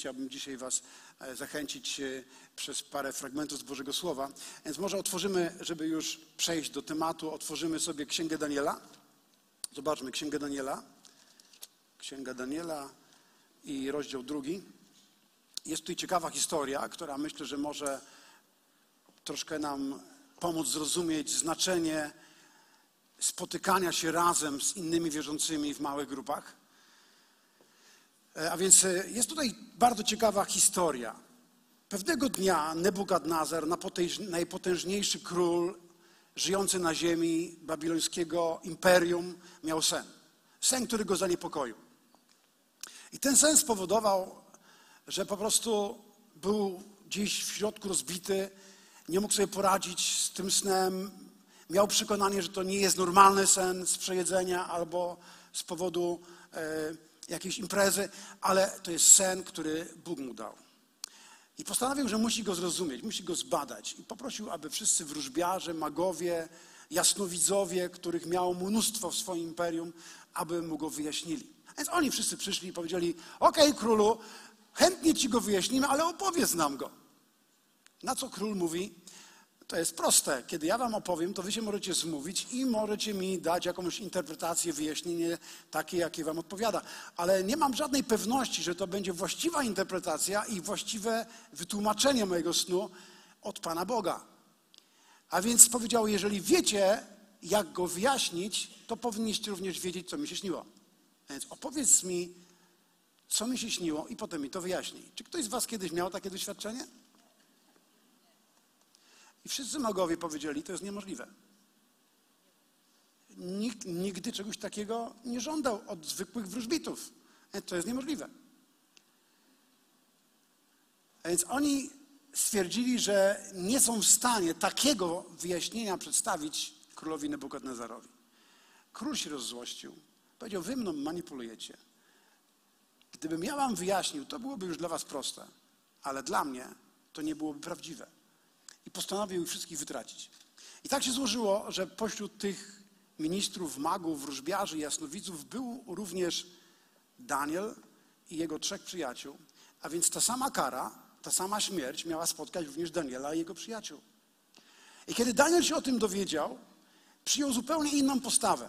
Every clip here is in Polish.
chciałbym dzisiaj Was e, zachęcić e, przez parę fragmentów z Bożego Słowa. Więc może otworzymy, żeby już przejść do tematu, otworzymy sobie Księgę Daniela. Zobaczmy Księgę Daniela. Księga Daniela i rozdział drugi. Jest tutaj ciekawa historia, która myślę, że może troszkę nam pomóc zrozumieć znaczenie spotykania się razem z innymi wierzącymi w małych grupach. E, a więc e, jest tutaj bardzo ciekawa historia. Pewnego dnia Nebukadnazar, najpotężniejszy król żyjący na ziemi babilońskiego imperium, miał sen. Sen, który go zaniepokoił. I ten sen spowodował, że po prostu był gdzieś w środku rozbity, nie mógł sobie poradzić z tym snem. Miał przekonanie, że to nie jest normalny sen z przejedzenia albo z powodu e, jakiejś imprezy, ale to jest sen, który Bóg mu dał. I postanowił, że musi go zrozumieć, musi go zbadać. I poprosił, aby wszyscy wróżbiarze, magowie, jasnowidzowie, których miało mnóstwo w swoim imperium, aby mu go wyjaśnili. Więc oni wszyscy przyszli i powiedzieli: Okej, królu, chętnie ci go wyjaśnimy, ale opowiedz nam go. Na co król mówi: To jest proste. Kiedy ja wam opowiem, to wy się możecie zmówić i możecie mi dać jakąś interpretację, wyjaśnienie takie, jakie wam odpowiada. Ale nie mam żadnej pewności, że to będzie właściwa interpretacja i właściwe wytłumaczenie mojego snu od Pana Boga. A więc powiedział: Jeżeli wiecie, jak go wyjaśnić, to powinniście również wiedzieć, co mi się śniło. A więc opowiedz mi, co mi się śniło i potem mi to wyjaśnij. Czy ktoś z was kiedyś miał takie doświadczenie? I wszyscy magowie powiedzieli, to jest niemożliwe. Nikt nigdy czegoś takiego nie żądał od zwykłych wróżbitów. E, to jest niemożliwe. A więc oni stwierdzili, że nie są w stanie takiego wyjaśnienia przedstawić królowi Nebukadnezarowi. Król się rozzłościł. Powiedział, wy mną manipulujecie. Gdybym ja wam wyjaśnił, to byłoby już dla was proste, ale dla mnie to nie byłoby prawdziwe. I postanowił ich wszystkich wytracić. I tak się złożyło, że pośród tych ministrów, magów, wróżbiarzy, jasnowidzów był również Daniel i jego trzech przyjaciół. A więc ta sama kara, ta sama śmierć miała spotkać również Daniela i jego przyjaciół. I kiedy Daniel się o tym dowiedział, przyjął zupełnie inną postawę.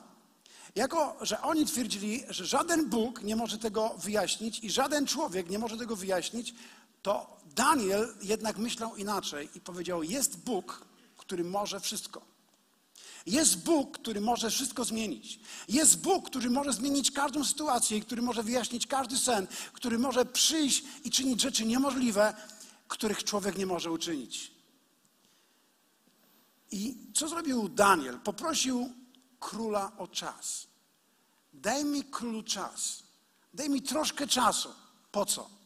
Jako, że oni twierdzili, że żaden Bóg nie może tego wyjaśnić i żaden człowiek nie może tego wyjaśnić, to Daniel jednak myślał inaczej i powiedział: Jest Bóg, który może wszystko. Jest Bóg, który może wszystko zmienić. Jest Bóg, który może zmienić każdą sytuację i który może wyjaśnić każdy sen, który może przyjść i czynić rzeczy niemożliwe, których człowiek nie może uczynić. I co zrobił Daniel? Poprosił króla o czas. Daj mi królu czas. Daj mi troszkę czasu. Po co?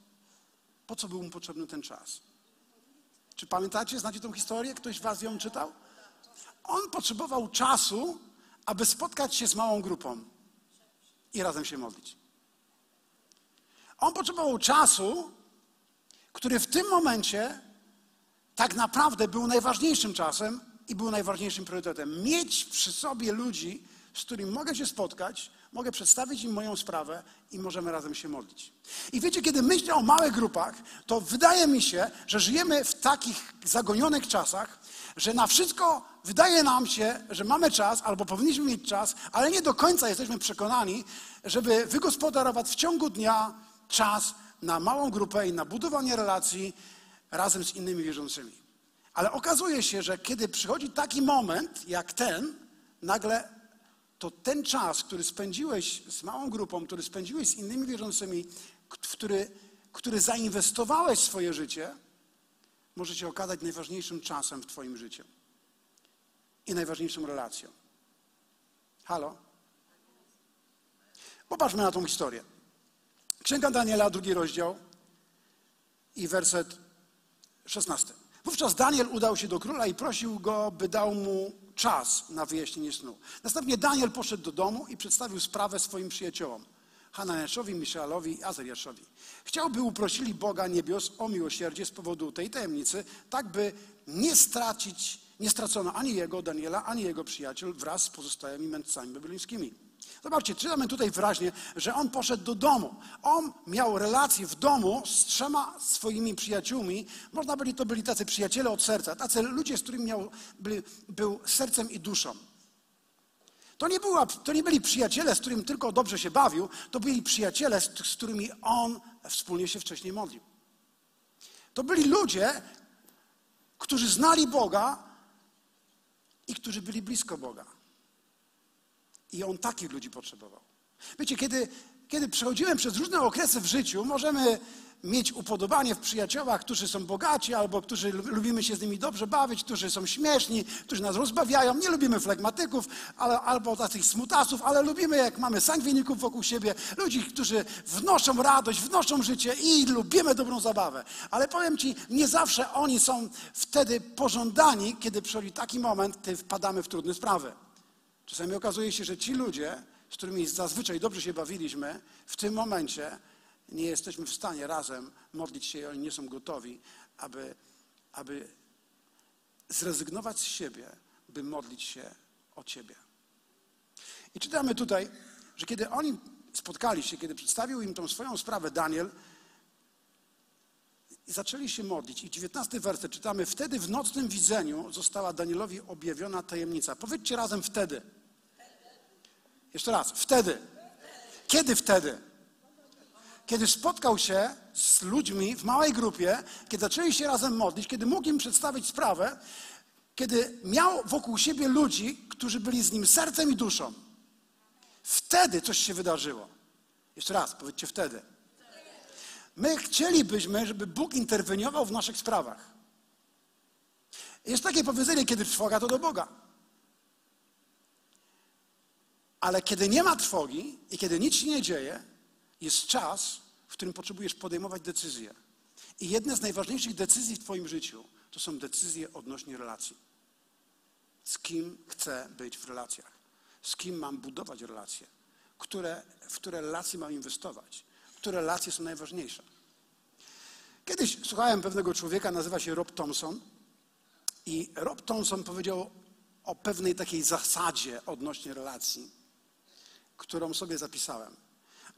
Po co był mu potrzebny ten czas? Czy pamiętacie, znacie tą historię? Ktoś was ją czytał? On potrzebował czasu, aby spotkać się z małą grupą i razem się modlić. On potrzebował czasu, który w tym momencie tak naprawdę był najważniejszym czasem, i był najważniejszym priorytetem. Mieć przy sobie ludzi, z którymi mogę się spotkać, mogę przedstawić im moją sprawę i możemy razem się modlić. I wiecie, kiedy myślę o małych grupach, to wydaje mi się, że żyjemy w takich zagonionych czasach, że na wszystko wydaje nam się, że mamy czas albo powinniśmy mieć czas, ale nie do końca jesteśmy przekonani, żeby wygospodarować w ciągu dnia czas na małą grupę i na budowanie relacji razem z innymi wierzącymi. Ale okazuje się, że kiedy przychodzi taki moment jak ten, nagle to ten czas, który spędziłeś z małą grupą, który spędziłeś z innymi wierzącymi, w który, który zainwestowałeś swoje życie, może się okazać najważniejszym czasem w Twoim życiu i najważniejszą relacją. Halo? Popatrzmy na tą historię. Księga Daniela, drugi rozdział i werset szesnasty. Wówczas Daniel udał się do króla i prosił go, by dał mu czas na wyjaśnienie snu. Następnie Daniel poszedł do domu i przedstawił sprawę swoim przyjaciołom. Hananiaszowi, Miszaelowi i Azariaszowi. Chciałby uprosili Boga niebios o miłosierdzie z powodu tej tajemnicy, tak by nie stracić, nie stracono ani jego, Daniela, ani jego przyjaciół wraz z pozostałymi mędrcami babilońskimi. Zobaczcie, czytamy tutaj wyraźnie, że on poszedł do domu. On miał relację w domu z trzema swoimi przyjaciółmi. Można byli, to byli tacy przyjaciele od serca, tacy ludzie, z którymi miał, byli, był sercem i duszą. To nie, była, to nie byli przyjaciele, z którymi tylko dobrze się bawił, to byli przyjaciele, z, z którymi on wspólnie się wcześniej modlił. To byli ludzie, którzy znali Boga i którzy byli blisko Boga. I on takich ludzi potrzebował. Wiecie, kiedy, kiedy przechodziłem przez różne okresy w życiu, możemy mieć upodobanie w przyjaciołach, którzy są bogaci, albo którzy lubimy się z nimi dobrze bawić, którzy są śmieszni, którzy nas rozbawiają. Nie lubimy flegmatyków ale, albo takich smutasów, ale lubimy, jak mamy sangwiników wokół siebie, ludzi, którzy wnoszą radość, wnoszą życie i lubimy dobrą zabawę. Ale powiem Ci, nie zawsze oni są wtedy pożądani, kiedy przychodzi taki moment, kiedy wpadamy w trudne sprawy. Czasami okazuje się, że ci ludzie, z którymi zazwyczaj dobrze się bawiliśmy, w tym momencie nie jesteśmy w stanie razem modlić się i oni nie są gotowi, aby, aby zrezygnować z siebie, by modlić się o Ciebie. I czytamy tutaj, że kiedy oni spotkali się, kiedy przedstawił im tą swoją sprawę Daniel, i zaczęli się modlić. I 19 werset czytamy, wtedy w nocnym widzeniu została Danielowi objawiona tajemnica. Powiedzcie razem wtedy. Jeszcze raz, wtedy. Kiedy wtedy? Kiedy spotkał się z ludźmi w małej grupie, kiedy zaczęli się razem modlić, kiedy mógł im przedstawić sprawę, kiedy miał wokół siebie ludzi, którzy byli z nim sercem i duszą. Wtedy coś się wydarzyło. Jeszcze raz, powiedzcie wtedy. My chcielibyśmy, żeby Bóg interweniował w naszych sprawach. Jest takie powiedzenie, kiedy trwoga, to do Boga. Ale kiedy nie ma trwogi i kiedy nic się nie dzieje, jest czas, w którym potrzebujesz podejmować decyzje. I jedne z najważniejszych decyzji w Twoim życiu to są decyzje odnośnie relacji. Z kim chcę być w relacjach? Z kim mam budować relacje? Które, w które relacje mam inwestować? Które relacje są najważniejsze? Kiedyś słuchałem pewnego człowieka, nazywa się Rob Thompson. I Rob Thompson powiedział o pewnej takiej zasadzie odnośnie relacji, którą sobie zapisałem.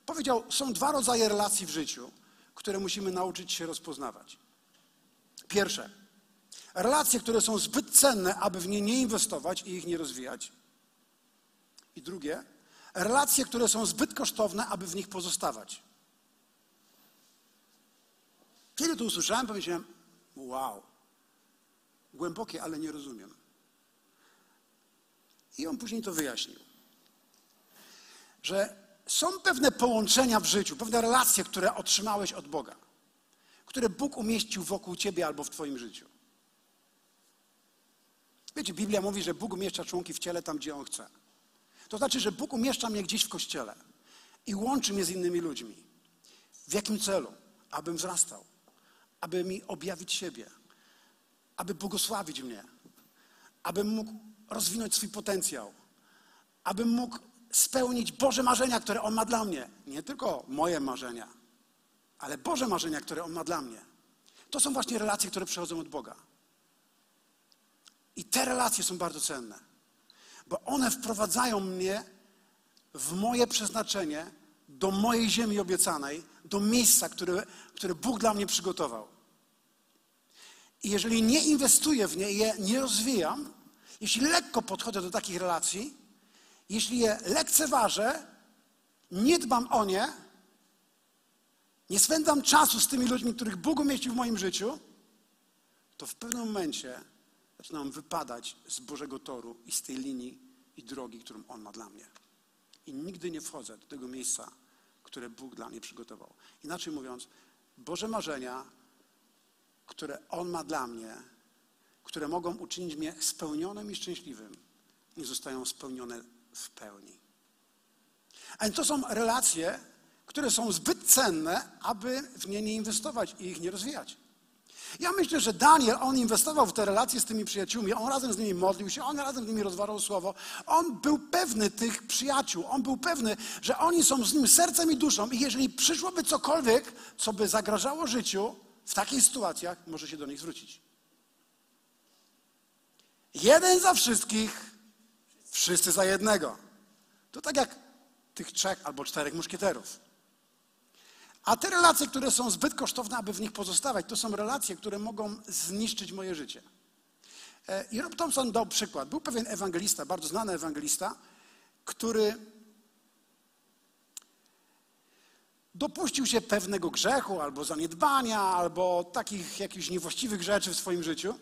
Powiedział, są dwa rodzaje relacji w życiu, które musimy nauczyć się rozpoznawać. Pierwsze, relacje, które są zbyt cenne, aby w nie nie inwestować i ich nie rozwijać. I drugie, relacje, które są zbyt kosztowne, aby w nich pozostawać. Kiedy to usłyszałem, powiedziałem, wow, głębokie, ale nie rozumiem. I on później to wyjaśnił, że są pewne połączenia w życiu, pewne relacje, które otrzymałeś od Boga, które Bóg umieścił wokół ciebie albo w twoim życiu. Wiecie, Biblia mówi, że Bóg umieszcza członki w ciele tam, gdzie On chce. To znaczy, że Bóg umieszcza mnie gdzieś w kościele i łączy mnie z innymi ludźmi. W jakim celu? Abym wzrastał, aby mi objawić siebie, aby błogosławić mnie, abym mógł rozwinąć swój potencjał, abym mógł spełnić Boże marzenia, które On ma dla mnie. Nie tylko moje marzenia, ale Boże marzenia, które On ma dla mnie. To są właśnie relacje, które przychodzą od Boga. I te relacje są bardzo cenne, bo one wprowadzają mnie w moje przeznaczenie, do mojej ziemi obiecanej, do miejsca, które, które Bóg dla mnie przygotował. I jeżeli nie inwestuję w nie je nie rozwijam, jeśli lekko podchodzę do takich relacji, jeśli je lekceważę, nie dbam o nie, nie spędzam czasu z tymi ludźmi, których Bóg umieścił w moim życiu, to w pewnym momencie zaczynam wypadać z Bożego toru i z tej linii i drogi, którą On ma dla mnie. I nigdy nie wchodzę do tego miejsca, które Bóg dla mnie przygotował. Inaczej mówiąc, Boże marzenia, które On ma dla mnie, które mogą uczynić mnie spełnionym i szczęśliwym, nie zostają spełnione w pełni. A to są relacje, które są zbyt cenne, aby w nie nie inwestować i ich nie rozwijać. Ja myślę, że Daniel, on inwestował w te relacje z tymi przyjaciółmi, on razem z nimi modlił się, on razem z nimi rozważał słowo. On był pewny tych przyjaciół, on był pewny, że oni są z nim sercem i duszą i jeżeli przyszłoby cokolwiek, co by zagrażało życiu, w takich sytuacjach może się do nich zwrócić. Jeden za wszystkich, wszyscy za jednego. To tak jak tych trzech albo czterech muszkieterów. A te relacje, które są zbyt kosztowne, aby w nich pozostawać, to są relacje, które mogą zniszczyć moje życie. E, I Rob Thompson dał przykład. Był pewien ewangelista, bardzo znany ewangelista, który dopuścił się pewnego grzechu, albo zaniedbania, albo takich jakichś niewłaściwych rzeczy w swoim życiu.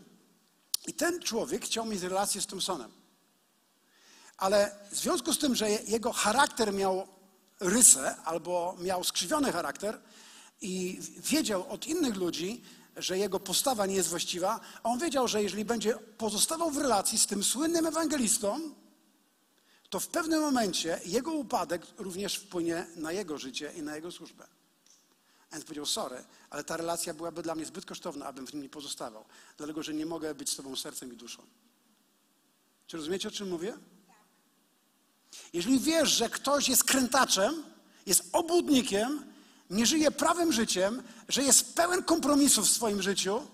I ten człowiek chciał mieć relację z Thompsonem. Ale w związku z tym, że jego charakter miał rysę albo miał skrzywiony charakter i wiedział od innych ludzi, że jego postawa nie jest właściwa, on wiedział, że jeżeli będzie pozostawał w relacji z tym słynnym ewangelistą, to w pewnym momencie jego upadek również wpłynie na jego życie i na jego służbę. A więc powiedział, sorry, ale ta relacja byłaby dla mnie zbyt kosztowna, abym w nim nie pozostawał, dlatego że nie mogę być z tobą sercem i duszą. Czy rozumiecie, o czym mówię? Jeżeli wiesz, że ktoś jest krętaczem, jest obłudnikiem, nie żyje prawym życiem, że jest pełen kompromisów w swoim życiu,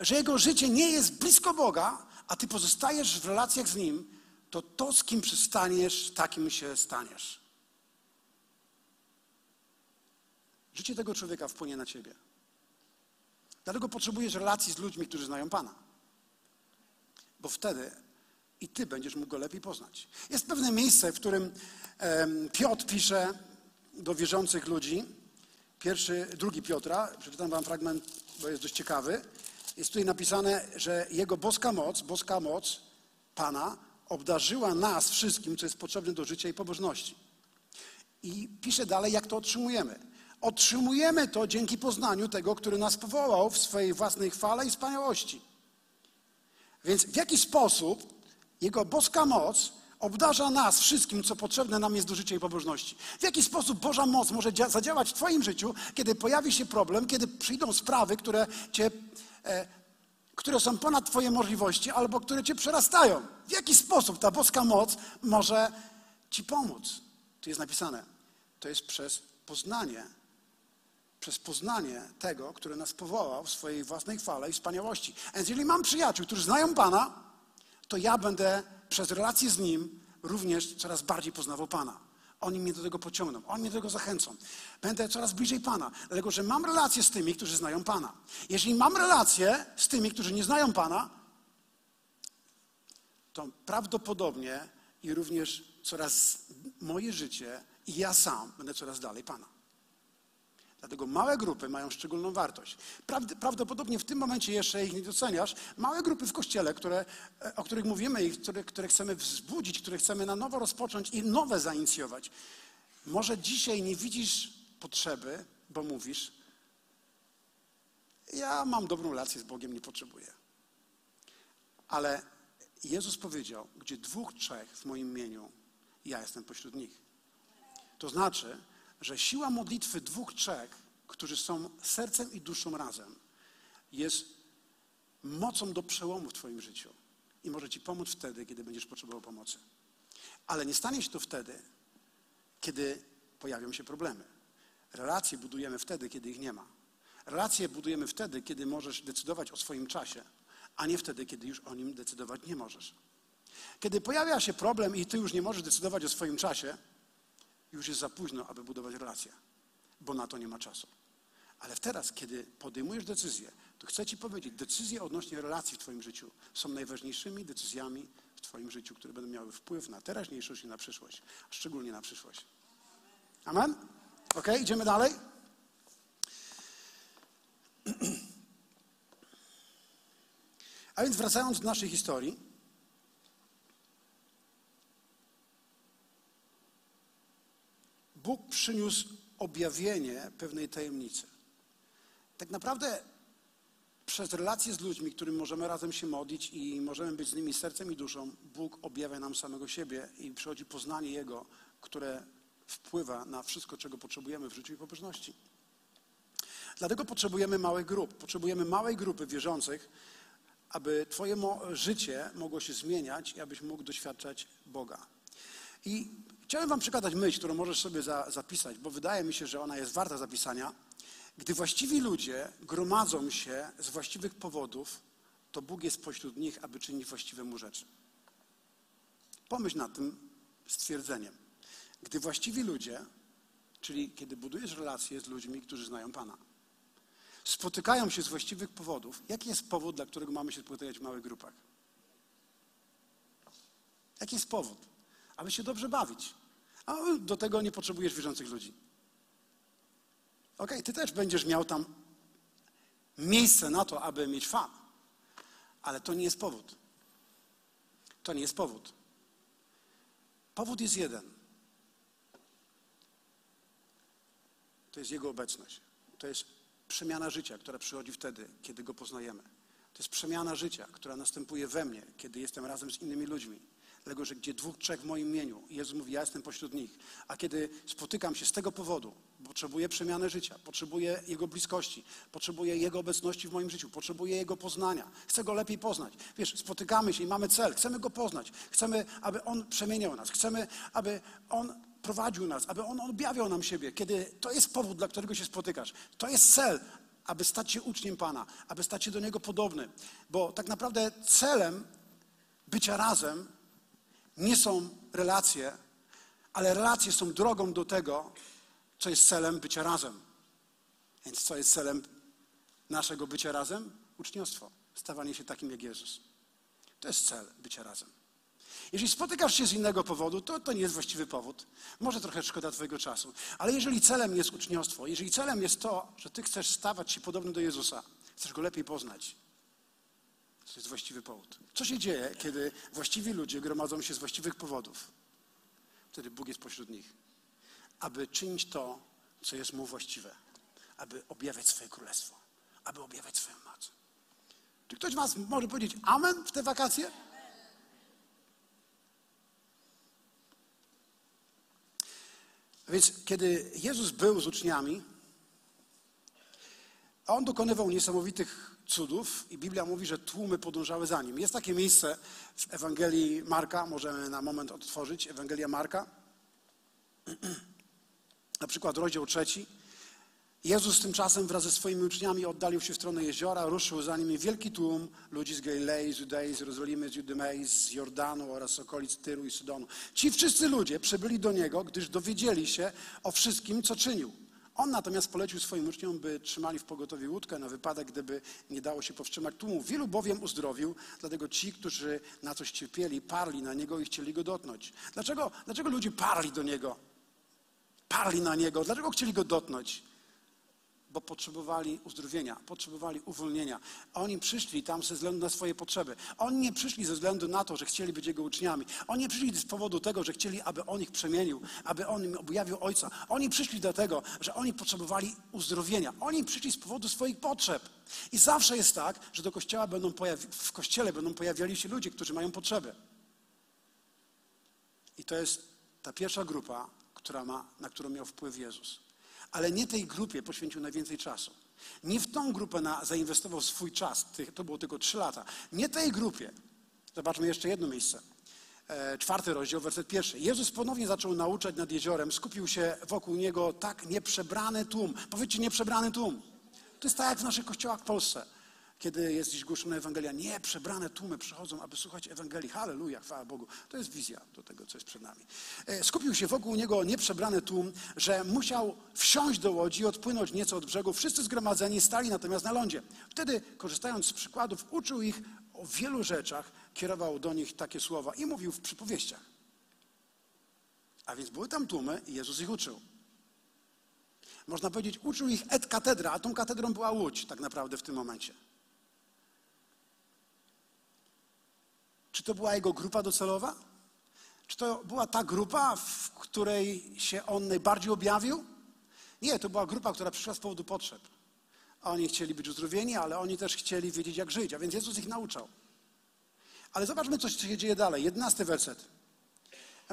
że jego życie nie jest blisko Boga, a ty pozostajesz w relacjach z nim, to to, z kim przystaniesz, takim się staniesz. Życie tego człowieka wpłynie na ciebie. Dlatego potrzebujesz relacji z ludźmi, którzy znają Pana. Bo wtedy i ty będziesz mógł go lepiej poznać. Jest pewne miejsce, w którym Piotr pisze do wierzących ludzi. Pierwszy, drugi Piotra, przeczytam wam fragment, bo jest dość ciekawy. Jest tutaj napisane, że jego boska moc, boska moc Pana obdarzyła nas wszystkim, co jest potrzebne do życia i pobożności. I pisze dalej, jak to otrzymujemy. Otrzymujemy to dzięki poznaniu tego, który nas powołał w swojej własnej chwale i wspaniałości. Więc w jaki sposób jego boska moc obdarza nas wszystkim, co potrzebne nam jest do życia i pobożności. W jaki sposób Boża moc może zadziałać w Twoim życiu, kiedy pojawi się problem, kiedy przyjdą sprawy, które, cię, e, które są ponad Twoje możliwości albo które Cię przerastają? W jaki sposób ta boska moc może Ci pomóc? Tu jest napisane, to jest przez poznanie, przez poznanie tego, który nas powołał w swojej własnej chwale i wspaniałości. Więc jeżeli mam przyjaciół, którzy znają Pana, to ja będę przez relację z Nim również coraz bardziej poznawał Pana. Oni mnie do tego pociągną, oni mnie do tego zachęcą. Będę coraz bliżej Pana, dlatego że mam relację z tymi, którzy znają Pana. Jeżeli mam relację z tymi, którzy nie znają Pana, to prawdopodobnie i również coraz moje życie i ja sam będę coraz dalej Pana. Dlatego małe grupy mają szczególną wartość. Prawdopodobnie w tym momencie jeszcze ich nie doceniasz. Małe grupy w kościele, które, e, o których mówimy i które, które chcemy wzbudzić, które chcemy na nowo rozpocząć i nowe zainicjować. Może dzisiaj nie widzisz potrzeby, bo mówisz, ja mam dobrą relację z Bogiem, nie potrzebuję. Ale Jezus powiedział, gdzie dwóch, trzech w moim imieniu, ja jestem pośród nich. To znaczy, że siła modlitwy dwóch, trzech, którzy są sercem i duszą razem, jest mocą do przełomu w Twoim życiu i może Ci pomóc wtedy, kiedy będziesz potrzebował pomocy. Ale nie stanie się to wtedy, kiedy pojawią się problemy. Relacje budujemy wtedy, kiedy ich nie ma. Relacje budujemy wtedy, kiedy możesz decydować o swoim czasie, a nie wtedy, kiedy już o nim decydować nie możesz. Kiedy pojawia się problem i ty już nie możesz decydować o swoim czasie, już jest za późno, aby budować relacje, bo na to nie ma czasu. Ale teraz, kiedy podejmujesz decyzję, to chcę Ci powiedzieć, decyzje odnośnie relacji w Twoim życiu są najważniejszymi decyzjami w Twoim życiu, które będą miały wpływ na teraźniejszość i na przyszłość, szczególnie na przyszłość. Amen? Ok, idziemy dalej. A więc wracając do naszej historii, Bóg przyniósł objawienie pewnej tajemnicy. Tak naprawdę przez relacje z ludźmi, którym możemy razem się modlić i możemy być z nimi sercem i duszą, Bóg objawia nam samego siebie i przychodzi poznanie Jego, które wpływa na wszystko, czego potrzebujemy w życiu i pobożności. Dlatego potrzebujemy małych grup. Potrzebujemy małej grupy wierzących, aby Twoje życie mogło się zmieniać i abyś mógł doświadczać Boga. I Chciałem Wam przekazać myśl, którą możesz sobie za, zapisać, bo wydaje mi się, że ona jest warta zapisania. Gdy właściwi ludzie gromadzą się z właściwych powodów, to Bóg jest pośród nich, aby czynić właściwe mu rzeczy. Pomyśl nad tym stwierdzeniem. Gdy właściwi ludzie, czyli kiedy budujesz relacje z ludźmi, którzy znają Pana, spotykają się z właściwych powodów, jaki jest powód, dla którego mamy się spotykać w małych grupach? Jaki jest powód? Aby się dobrze bawić. A do tego nie potrzebujesz wierzących ludzi. Ok, ty też będziesz miał tam miejsce na to, aby mieć fan. Ale to nie jest powód. To nie jest powód. Powód jest jeden. To jest Jego obecność. To jest przemiana życia, która przychodzi wtedy, kiedy Go poznajemy. To jest przemiana życia, która następuje we mnie, kiedy jestem razem z innymi ludźmi. Dlatego, że gdzie dwóch, trzech w moim imieniu, Jezus mówi, ja jestem pośród nich. A kiedy spotykam się z tego powodu, potrzebuję przemiany życia, potrzebuję Jego bliskości, potrzebuję Jego obecności w moim życiu, potrzebuję Jego poznania, chcę Go lepiej poznać. Wiesz, spotykamy się i mamy cel, chcemy Go poznać, chcemy, aby On przemieniał nas, chcemy, aby On prowadził nas, aby On objawiał nam siebie, kiedy to jest powód, dla którego się spotykasz. To jest cel, aby stać się uczniem Pana, aby stać się do Niego podobny. Bo tak naprawdę celem bycia razem nie są relacje, ale relacje są drogą do tego, co jest celem bycia razem. Więc co jest celem naszego bycia razem? Uczniostwo, stawanie się takim jak Jezus. To jest cel bycia razem. Jeżeli spotykasz się z innego powodu, to to nie jest właściwy powód. Może trochę szkoda Twojego czasu. Ale jeżeli celem jest uczniostwo, jeżeli celem jest to, że Ty chcesz stawać się podobny do Jezusa, chcesz Go lepiej poznać, to jest właściwy powód. Co się dzieje, kiedy właściwi ludzie gromadzą się z właściwych powodów? Wtedy Bóg jest pośród nich, aby czynić to, co jest Mu właściwe, aby objawiać swoje królestwo, aby objawiać swoją moc. Czy ktoś Was może powiedzieć amen w te wakacje? Więc kiedy Jezus był z uczniami, on dokonywał niesamowitych cudów i Biblia mówi, że tłumy podążały za nim. Jest takie miejsce w Ewangelii Marka, możemy na moment odtworzyć Ewangelia Marka. Na przykład rozdział trzeci. Jezus tymczasem wraz ze swoimi uczniami oddalił się w stronę jeziora, ruszył za nimi wielki tłum ludzi z Galilei, z Judei, z Jerozolimy, z Judymei, z Jordanu oraz okolic Tyru i Sydonu. Ci wszyscy ludzie przybyli do Niego, gdyż dowiedzieli się o wszystkim, co czynił. On natomiast polecił swoim uczniom, by trzymali w pogotowie łódkę na wypadek, gdyby nie dało się powstrzymać tłumu. Wielu bowiem uzdrowił, dlatego ci, którzy na coś cierpieli, parli na Niego i chcieli Go dotknąć. Dlaczego, dlaczego ludzie parli do Niego? Parli na Niego. Dlaczego chcieli Go dotknąć? Bo potrzebowali uzdrowienia, potrzebowali uwolnienia. Oni przyszli tam ze względu na swoje potrzeby. Oni nie przyszli ze względu na to, że chcieli być Jego uczniami. Oni nie przyszli z powodu tego, że chcieli, aby On ich przemienił, aby On im objawił Ojca. Oni przyszli dlatego, że oni potrzebowali uzdrowienia. Oni przyszli z powodu swoich potrzeb. I zawsze jest tak, że do kościoła będą pojawi- w kościele będą pojawiali się ludzie, którzy mają potrzeby. I to jest ta pierwsza grupa, która ma, na którą miał wpływ Jezus. Ale nie tej grupie poświęcił najwięcej czasu. Nie w tą grupę na, zainwestował swój czas, to było tylko trzy lata. Nie tej grupie. Zobaczmy jeszcze jedno miejsce. E, czwarty rozdział, werset pierwszy. Jezus ponownie zaczął nauczać nad jeziorem, skupił się wokół niego tak nieprzebrany tłum. Powiedzcie, nieprzebrany tłum. To jest tak jak w naszych kościołach w Polsce kiedy jest dziś głoszona Ewangelia. Nie, przebrane tłumy przychodzą, aby słuchać Ewangelii. Halleluja, chwała Bogu. To jest wizja do tego, co jest przed nami. E, skupił się wokół niego nieprzebrany tłum, że musiał wsiąść do łodzi i odpłynąć nieco od brzegu. Wszyscy zgromadzeni stali natomiast na lądzie. Wtedy, korzystając z przykładów, uczył ich o wielu rzeczach, kierował do nich takie słowa i mówił w przypowieściach. A więc były tam tłumy i Jezus ich uczył. Można powiedzieć, uczył ich et katedra, a tą katedrą była łódź tak naprawdę w tym momencie. Czy to była jego grupa docelowa? Czy to była ta grupa, w której się on najbardziej objawił? Nie, to była grupa, która przyszła z powodu potrzeb. Oni chcieli być uzdrowieni, ale oni też chcieli wiedzieć, jak żyć, a więc Jezus ich nauczał. Ale zobaczmy, co się dzieje dalej. Jedenasty werset.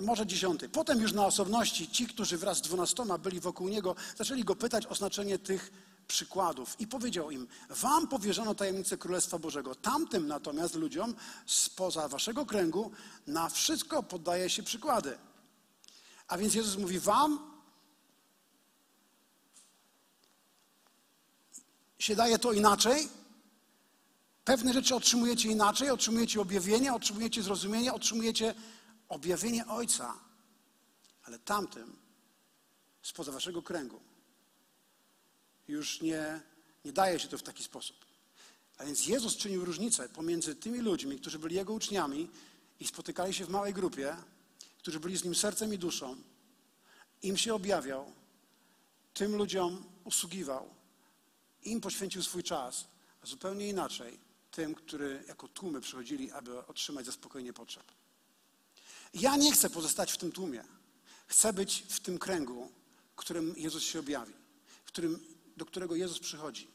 Może dziesiąty. Potem już na osobności ci, którzy wraz z dwunastoma byli wokół niego, zaczęli go pytać o znaczenie tych przykładów i powiedział im: Wam powierzono tajemnicę Królestwa Bożego. Tamtym natomiast ludziom spoza waszego kręgu na wszystko poddaje się przykłady. A więc Jezus mówi: Wam się daje to inaczej. Pewne rzeczy otrzymujecie inaczej, otrzymujecie objawienie, otrzymujecie zrozumienie, otrzymujecie objawienie Ojca. ale tamtym spoza waszego kręgu już nie, nie daje się to w taki sposób. A więc Jezus czynił różnicę pomiędzy tymi ludźmi, którzy byli Jego uczniami i spotykali się w małej grupie, którzy byli z Nim sercem i duszą. Im się objawiał, tym ludziom usługiwał, im poświęcił swój czas, a zupełnie inaczej tym, którzy jako tłumy przychodzili, aby otrzymać zaspokojenie potrzeb. Ja nie chcę pozostać w tym tłumie. Chcę być w tym kręgu, w którym Jezus się objawi, w którym, do którego Jezus przychodzi.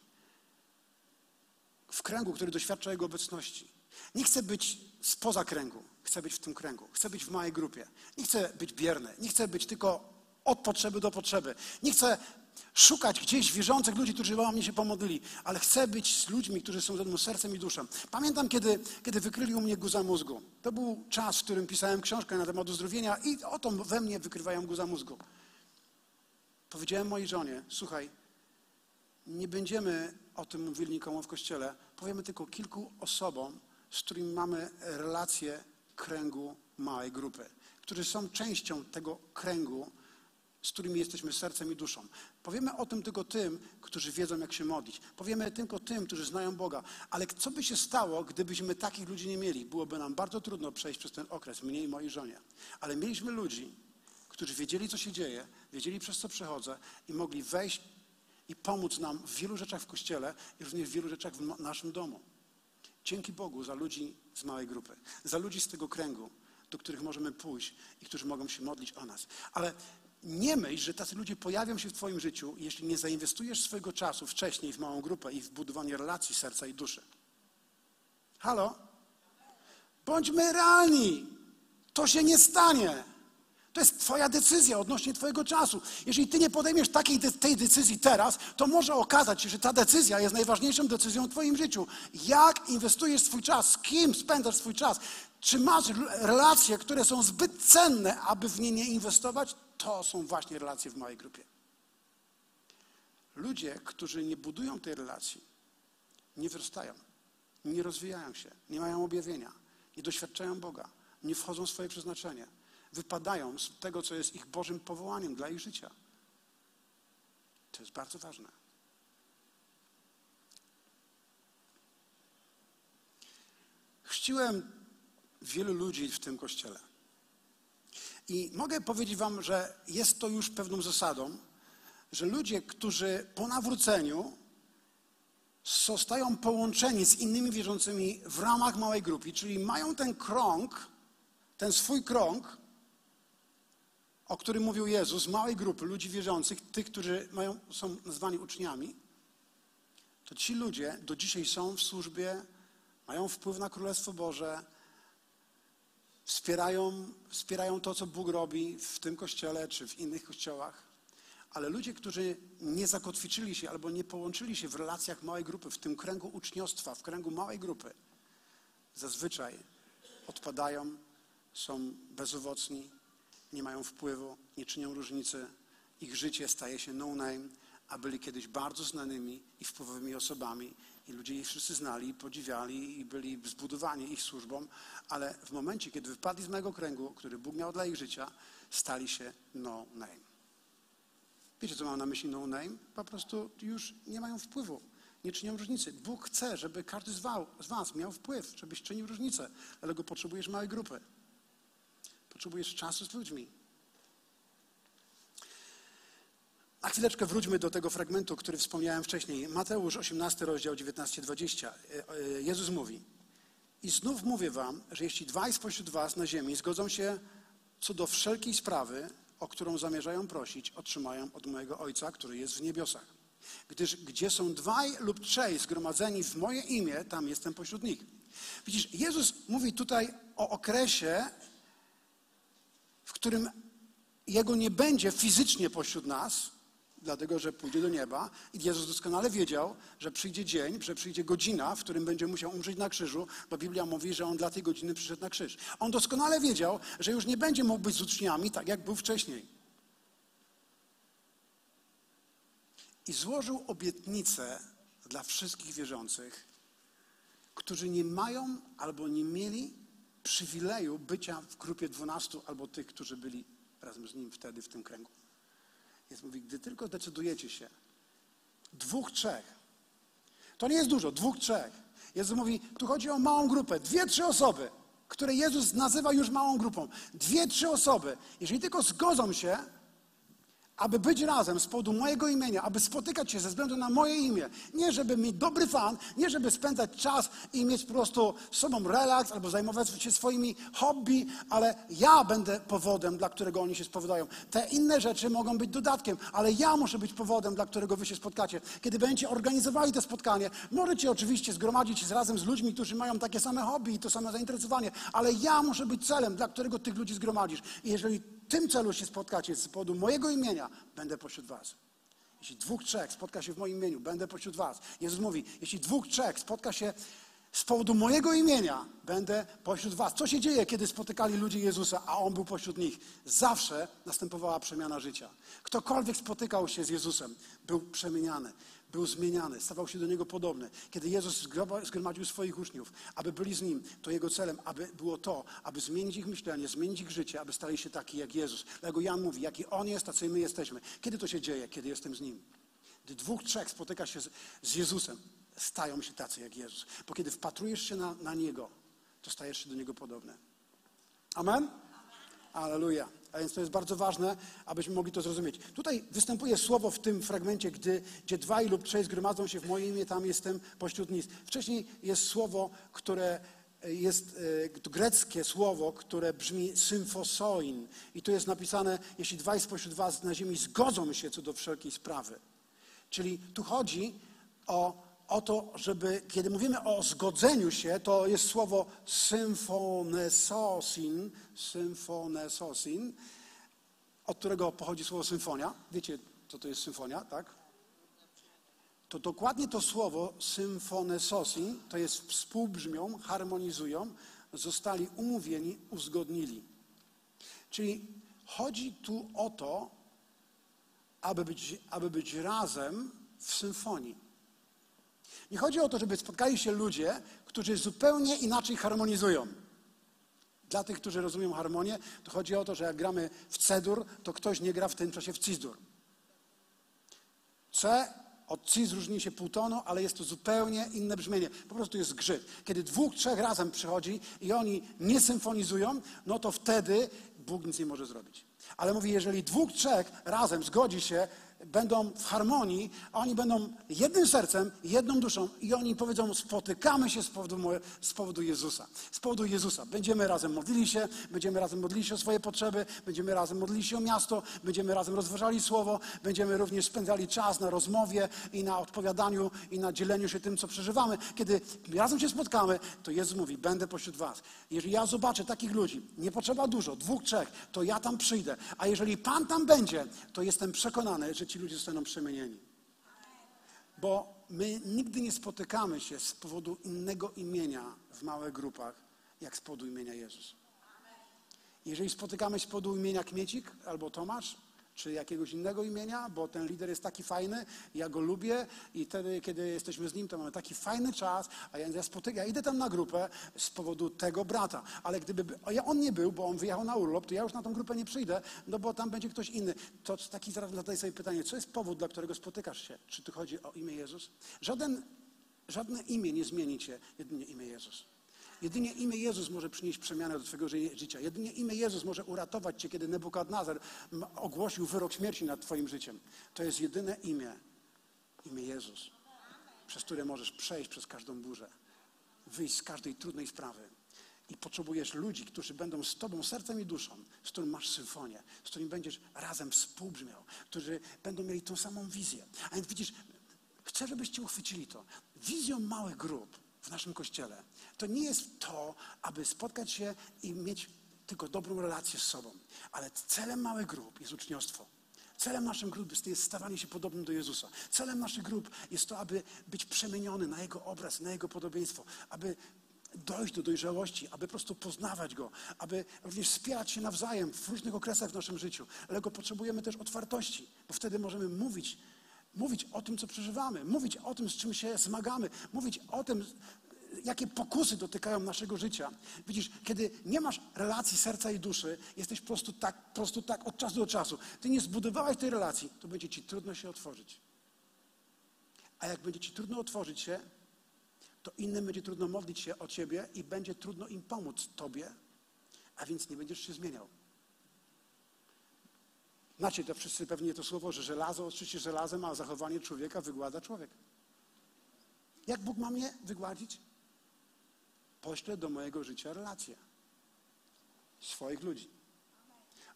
W kręgu, który doświadcza Jego obecności. Nie chcę być spoza kręgu, chcę być w tym kręgu. Chcę być w małej grupie. Nie chcę być bierny, nie chcę być tylko od potrzeby do potrzeby. Nie chcę szukać gdzieś wierzących ludzi, którzy o mnie się pomodlili, ale chcę być z ludźmi, którzy są ze mną sercem i duszą. Pamiętam, kiedy, kiedy wykryli u mnie guza mózgu. To był czas, w którym pisałem książkę na temat uzdrowienia i oto we mnie wykrywają guza mózgu. Powiedziałem mojej żonie, słuchaj, nie będziemy o tym mówili nikomu w kościele, powiemy tylko kilku osobom, z którymi mamy relacje kręgu małej grupy, którzy są częścią tego kręgu, z którymi jesteśmy sercem i duszą. Powiemy o tym tylko tym, którzy wiedzą, jak się modlić. Powiemy tylko tym, którzy znają Boga. Ale co by się stało, gdybyśmy takich ludzi nie mieli? Byłoby nam bardzo trudno przejść przez ten okres, mnie i mojej żonie. Ale mieliśmy ludzi, którzy wiedzieli, co się dzieje, wiedzieli, przez co przechodzę i mogli wejść i pomóc nam w wielu rzeczach w kościele i również w wielu rzeczach w naszym domu. Dzięki Bogu za ludzi z małej grupy, za ludzi z tego kręgu, do których możemy pójść i którzy mogą się modlić o nas. Ale nie myśl, że tacy ludzie pojawią się w Twoim życiu, jeśli nie zainwestujesz swojego czasu wcześniej w małą grupę i w budowanie relacji serca i duszy. Halo? Bądźmy realni. To się nie stanie. To jest Twoja decyzja odnośnie Twojego czasu. Jeżeli Ty nie podejmiesz takiej de tej decyzji teraz, to może okazać się, że ta decyzja jest najważniejszą decyzją w Twoim życiu. Jak inwestujesz swój czas? Z kim spędzasz swój czas? Czy masz relacje, które są zbyt cenne, aby w nie nie inwestować? To są właśnie relacje w małej grupie. Ludzie, którzy nie budują tej relacji, nie wzrastają, nie rozwijają się, nie mają objawienia, nie doświadczają Boga, nie wchodzą w swoje przeznaczenie, wypadają z tego, co jest ich Bożym powołaniem dla ich życia. To jest bardzo ważne. Chrzciłem wielu ludzi w tym kościele. I mogę powiedzieć Wam, że jest to już pewną zasadą, że ludzie, którzy po nawróceniu zostają połączeni z innymi wierzącymi w ramach małej grupy, czyli mają ten krąg, ten swój krąg, o którym mówił Jezus, małej grupy ludzi wierzących, tych, którzy mają, są nazwani uczniami, to ci ludzie do dzisiaj są w służbie, mają wpływ na Królestwo Boże, wspierają, wspierają to, co Bóg robi w tym kościele czy w innych kościołach. Ale ludzie, którzy nie zakotwiczyli się albo nie połączyli się w relacjach małej grupy, w tym kręgu uczniostwa, w kręgu małej grupy, zazwyczaj odpadają, są bezowocni, nie mają wpływu, nie czynią różnicy. Ich życie staje się no-name, a byli kiedyś bardzo znanymi i wpływowymi osobami i ludzie ich wszyscy znali, podziwiali i byli zbudowani ich służbą, ale w momencie, kiedy wypadli z mojego kręgu, który Bóg miał dla ich życia, stali się no name. Wiecie, co mam na myśli no name? Po prostu już nie mają wpływu, nie czynią różnicy. Bóg chce, żeby każdy z was miał wpływ, żebyś czynił różnicę, dlatego potrzebujesz małej grupy. Potrzebujesz czasu z ludźmi, A chwileczkę wróćmy do tego fragmentu, który wspomniałem wcześniej. Mateusz 18, rozdział 19-20. E, e, Jezus mówi: I znów mówię wam, że jeśli dwaj spośród was na ziemi zgodzą się co do wszelkiej sprawy, o którą zamierzają prosić, otrzymają od mojego Ojca, który jest w niebiosach. Gdyż gdzie są dwaj lub trzej zgromadzeni w moje imię, tam jestem pośród nich. Widzisz, Jezus mówi tutaj o okresie, w którym Jego nie będzie fizycznie pośród nas, dlatego że pójdzie do nieba. I Jezus doskonale wiedział, że przyjdzie dzień, że przyjdzie godzina, w którym będzie musiał umrzeć na krzyżu, bo Biblia mówi, że on dla tej godziny przyszedł na krzyż. On doskonale wiedział, że już nie będzie mógł być z uczniami tak, jak był wcześniej. I złożył obietnicę dla wszystkich wierzących, którzy nie mają albo nie mieli przywileju bycia w grupie dwunastu albo tych, którzy byli razem z Nim wtedy w tym kręgu. Jest mówi, gdy tylko decydujecie się, dwóch, trzech, to nie jest dużo, dwóch, trzech. Jezus mówi, tu chodzi o małą grupę, dwie, trzy osoby, które Jezus nazywa już małą grupą. Dwie, trzy osoby. Jeżeli tylko zgodzą się, aby być razem z powodu mojego imienia, aby spotykać się ze względu na moje imię. Nie żeby mieć dobry fan, nie żeby spędzać czas i mieć po prostu z sobą relaks albo zajmować się swoimi hobby, ale ja będę powodem, dla którego oni się spowodają. Te inne rzeczy mogą być dodatkiem, ale ja muszę być powodem, dla którego wy się spotkacie. Kiedy będziecie organizowali to spotkanie, możecie oczywiście zgromadzić się razem z ludźmi, którzy mają takie same hobby i to samo zainteresowanie, ale ja muszę być celem, dla którego tych ludzi zgromadzisz. I jeżeli tym celu się spotkacie z powodu mojego imienia, będę pośród was. Jeśli dwóch, trzech spotka się w moim imieniu, będę pośród was. Jezus mówi, jeśli dwóch, trzech spotka się z powodu mojego imienia, będę pośród was. Co się dzieje, kiedy spotykali ludzie Jezusa, a On był pośród nich? Zawsze następowała przemiana życia. Ktokolwiek spotykał się z Jezusem, był przemieniany był zmieniany, stawał się do Niego podobny. Kiedy Jezus zgromadził swoich uczniów, aby byli z Nim, to Jego celem aby było to, aby zmienić ich myślenie, zmienić ich życie, aby stali się taki jak Jezus. Dlatego Jan mówi, jaki On jest, tacy my jesteśmy. Kiedy to się dzieje? Kiedy jestem z Nim. Gdy dwóch, trzech spotyka się z, z Jezusem, stają się tacy jak Jezus. Bo kiedy wpatrujesz się na, na Niego, to stajesz się do Niego podobny. Amen? Aleluja. A więc to jest bardzo ważne, abyśmy mogli to zrozumieć. Tutaj występuje słowo w tym fragmencie, gdy, gdzie dwaj lub trzej zgromadzą się w moje imię, tam jestem pośród nich. Wcześniej jest słowo, które jest to greckie słowo, które brzmi symfosoin. I tu jest napisane, jeśli dwaj spośród was na ziemi zgodzą się co do wszelkiej sprawy. Czyli tu chodzi o o to, żeby, kiedy mówimy o zgodzeniu się, to jest słowo symfonesosin, symfonesosin, od którego pochodzi słowo symfonia. Wiecie, co to jest symfonia, tak? To dokładnie to słowo symfonesosin, to jest współbrzmią, harmonizują, zostali umówieni, uzgodnili. Czyli chodzi tu o to, aby być, aby być razem w symfonii. Nie chodzi o to, żeby spotkali się ludzie, którzy zupełnie inaczej harmonizują. Dla tych, którzy rozumieją harmonię, to chodzi o to, że jak gramy w C-dur, to ktoś nie gra w tym czasie w C-dur. C od C różni się półtonu, ale jest to zupełnie inne brzmienie. Po prostu jest grzyb. Kiedy dwóch, trzech razem przychodzi i oni nie symfonizują, no to wtedy Bóg nic nie może zrobić. Ale mówi, jeżeli dwóch, trzech razem zgodzi się, będą w harmonii, a oni będą jednym sercem, jedną duszą i oni powiedzą, spotykamy się z powodu, z powodu Jezusa. Z powodu Jezusa. Będziemy razem modlili się, będziemy razem modlili się o swoje potrzeby, będziemy razem modlili się o miasto, będziemy razem rozważali Słowo, będziemy również spędzali czas na rozmowie i na odpowiadaniu i na dzieleniu się tym, co przeżywamy. Kiedy razem się spotkamy, to Jezus mówi, będę pośród was. Jeżeli ja zobaczę takich ludzi, nie potrzeba dużo, dwóch, trzech, to ja tam przyjdę. A jeżeli Pan tam będzie, to jestem przekonany, że ci ludzie zostaną przemienieni. Bo my nigdy nie spotykamy się z powodu innego imienia w małych grupach, jak z powodu imienia Jezus. Jeżeli spotykamy się z powodu imienia Kmiecik albo Tomasz, czy jakiegoś innego imienia, bo ten lider jest taki fajny, ja go lubię i wtedy, kiedy jesteśmy z nim, to mamy taki fajny czas, a ja, ja, spotykam, ja idę tam na grupę z powodu tego brata, ale gdyby on nie był, bo on wyjechał na urlop, to ja już na tą grupę nie przyjdę, no bo tam będzie ktoś inny. To taki zaraz zadaję sobie pytanie, co jest powód, dla którego spotykasz się? Czy tu chodzi o imię Jezus? Żaden, żadne imię nie zmieni cię, jedynie imię Jezus. Jedynie imię Jezus może przynieść przemianę do Twojego życia. Jedynie imię Jezus może uratować Cię, kiedy Nebukadnezar ogłosił wyrok śmierci nad Twoim życiem. To jest jedyne imię, imię Jezus, przez które możesz przejść przez każdą burzę, wyjść z każdej trudnej sprawy. I potrzebujesz ludzi, którzy będą z Tobą sercem i duszą, z którym masz symfonię, z którym będziesz razem współbrzmiał, którzy będą mieli tą samą wizję. A więc widzisz, chcę, żebyście uchwycili to. Wizją małych grup w naszym kościele to nie jest to, aby spotkać się i mieć tylko dobrą relację z sobą, ale celem małych grup jest uczniostwo. Celem naszych grup jest stawanie się podobnym do Jezusa. Celem naszych grup jest to, aby być przemieniony na Jego obraz, na Jego podobieństwo, aby dojść do dojrzałości, aby po prostu poznawać Go, aby również wspierać się nawzajem w różnych okresach w naszym życiu. Ale go potrzebujemy też otwartości, bo wtedy możemy mówić, mówić o tym, co przeżywamy, mówić o tym, z czym się zmagamy, mówić o tym, jakie pokusy dotykają naszego życia. Widzisz, kiedy nie masz relacji serca i duszy, jesteś po prostu tak, po prostu tak od czasu do czasu. Ty nie zbudowałeś tej relacji, to będzie ci trudno się otworzyć. A jak będzie ci trudno otworzyć się, to innym będzie trudno modlić się o ciebie i będzie trudno im pomóc tobie, a więc nie będziesz się zmieniał. Znacie to wszyscy pewnie to słowo, że żelazo oczywiście żelazem, a zachowanie człowieka wygłada człowiek. Jak Bóg ma mnie wygładzić? Poślę do mojego życia relacje. Swoich ludzi.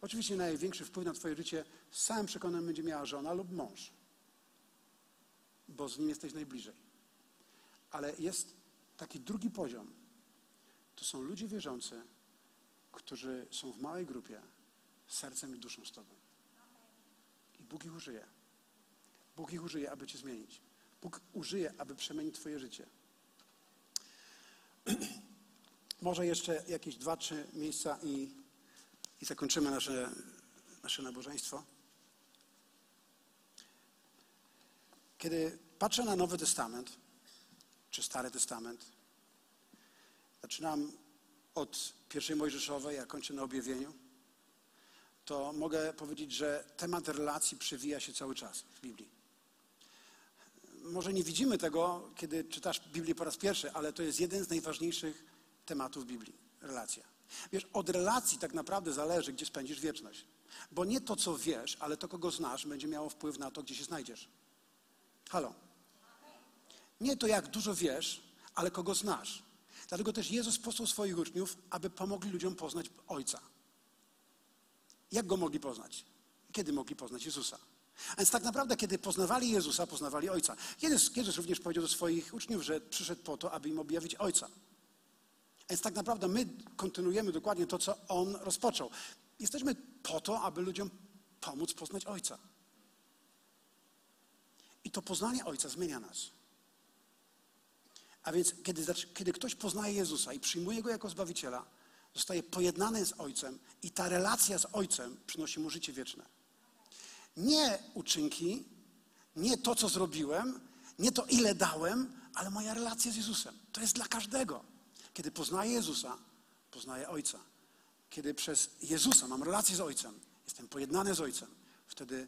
Oczywiście największy wpływ na Twoje życie z całym przekonaniem będzie miała żona lub mąż, bo z nim jesteś najbliżej. Ale jest taki drugi poziom. To są ludzie wierzący, którzy są w małej grupie, sercem i duszą z Tobą. I Bóg ich użyje. Bóg ich użyje, aby Cię zmienić. Bóg użyje, aby przemienić Twoje życie. Może jeszcze jakieś dwa, trzy miejsca i, i zakończymy nasze, nasze nabożeństwo. Kiedy patrzę na Nowy Testament, czy Stary Testament, zaczynam od pierwszej Mojżeszowej, a kończę na objawieniu, to mogę powiedzieć, że temat relacji przewija się cały czas w Biblii. Może nie widzimy tego, kiedy czytasz Biblię po raz pierwszy, ale to jest jeden z najważniejszych tematów Biblii relacja. Wiesz, od relacji tak naprawdę zależy, gdzie spędzisz wieczność. Bo nie to, co wiesz, ale to, kogo znasz, będzie miało wpływ na to, gdzie się znajdziesz. Halo. Nie to, jak dużo wiesz, ale kogo znasz. Dlatego też Jezus posłał swoich uczniów, aby pomogli ludziom poznać Ojca. Jak go mogli poznać? Kiedy mogli poznać Jezusa? A więc tak naprawdę, kiedy poznawali Jezusa, poznawali Ojca. Jezus, również powiedział do swoich uczniów, że przyszedł po to, aby im objawić Ojca. A więc tak naprawdę my kontynuujemy dokładnie to, co On rozpoczął. Jesteśmy po to, aby ludziom pomóc poznać Ojca. I to poznanie Ojca zmienia nas. A więc kiedy, kiedy ktoś poznaje Jezusa i przyjmuje Go jako Zbawiciela, zostaje pojednany z Ojcem i ta relacja z Ojcem przynosi mu życie wieczne. Nie uczynki, nie to, co zrobiłem, nie to, ile dałem, ale moja relacja z Jezusem. To jest dla każdego. Kiedy poznaję Jezusa, poznaję Ojca. Kiedy przez Jezusa mam relację z Ojcem, jestem pojednany z Ojcem, wtedy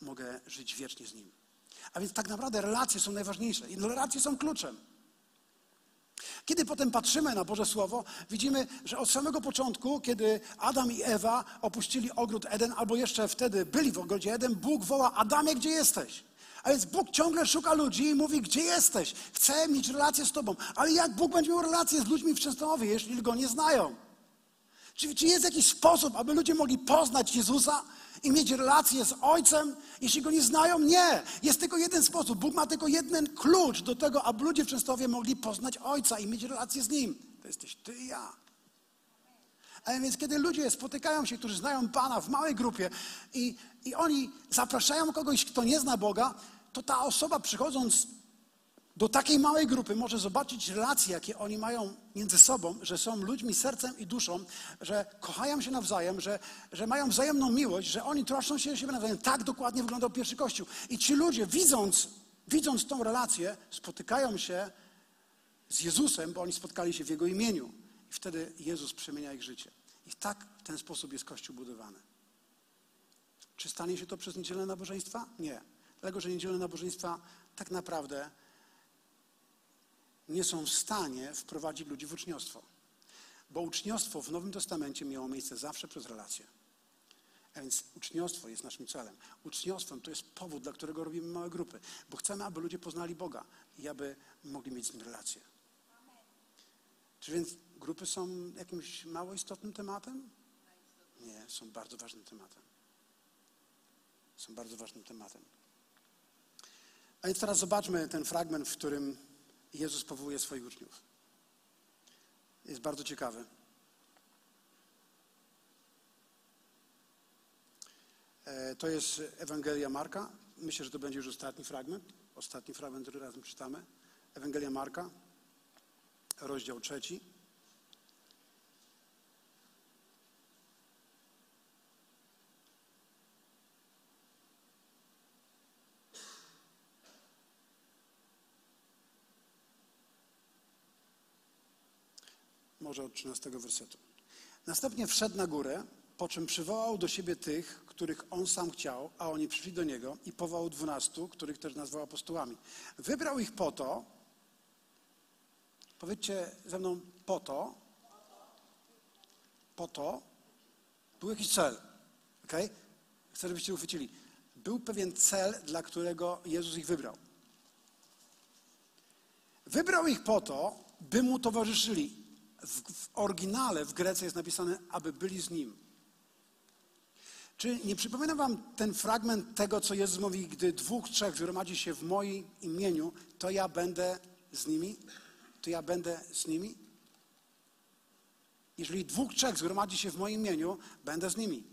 mogę żyć wiecznie z Nim. A więc tak naprawdę relacje są najważniejsze relacje są kluczem. Kiedy potem patrzymy na Boże Słowo, widzimy, że od samego początku, kiedy Adam i Ewa opuścili ogród Eden, albo jeszcze wtedy byli w ogrodzie Eden, Bóg woła: Adamie, gdzie jesteś? A więc Bóg ciągle szuka ludzi i mówi, gdzie jesteś? Chcę mieć relację z Tobą. Ale jak Bóg będzie miał relację z ludźmi w Częstochowie, jeśli Go nie znają? Czy, czy jest jakiś sposób, aby ludzie mogli poznać Jezusa i mieć relację z Ojcem, jeśli Go nie znają? Nie. Jest tylko jeden sposób. Bóg ma tylko jeden klucz do tego, aby ludzie w Częstochowie mogli poznać Ojca i mieć relację z Nim. To jesteś Ty i ja. A więc kiedy ludzie spotykają się, którzy znają Pana w małej grupie i, i oni zapraszają kogoś, kto nie zna Boga, to ta osoba przychodząc do takiej małej grupy może zobaczyć relacje, jakie oni mają między sobą, że są ludźmi sercem i duszą, że kochają się nawzajem, że, że mają wzajemną miłość, że oni troszczą się o siebie nawzajem. Tak dokładnie wyglądał pierwszy Kościół. I ci ludzie, widząc, widząc tą relację, spotykają się z Jezusem, bo oni spotkali się w Jego imieniu. I wtedy Jezus przemienia ich życie. I tak w ten sposób jest Kościół budowany. Czy stanie się to przez niedzielne nabożeństwa? Nie. Dlatego, że niedzielne nabożeństwa tak naprawdę nie są w stanie wprowadzić ludzi w uczniostwo. Bo uczniostwo w Nowym Testamencie miało miejsce zawsze przez relacje. A więc uczniostwo jest naszym celem. Uczniostwem to jest powód, dla którego robimy małe grupy. Bo chcemy, aby ludzie poznali Boga i aby mogli mieć z Nim relacje. Czy więc grupy są jakimś mało istotnym tematem? Nie, są bardzo ważnym tematem. Są bardzo ważnym tematem. A więc teraz zobaczmy ten fragment, w którym Jezus powołuje swoich uczniów. Jest bardzo ciekawy. E, to jest Ewangelia Marka. Myślę, że to będzie już ostatni fragment. Ostatni fragment, który razem czytamy. Ewangelia Marka, rozdział trzeci. Może od 13 wersetu. Następnie wszedł na górę, po czym przywołał do siebie tych, których on sam chciał, a oni przyszli do niego i powołał dwunastu, których też nazwał apostołami. Wybrał ich po to, powiedzcie ze mną po to, po to, był jakiś cel, ok? Chcę, żebyście uchwycili. Był pewien cel, dla którego Jezus ich wybrał. Wybrał ich po to, by mu towarzyszyli. W, w oryginale w Grece jest napisane, aby byli z nim. Czy nie przypomina wam ten fragment tego, co Jezus mówi, gdy dwóch, trzech zgromadzi się w moim imieniu, to ja będę z nimi? To ja będę z nimi? Jeżeli dwóch, trzech zgromadzi się w moim imieniu, będę z nimi.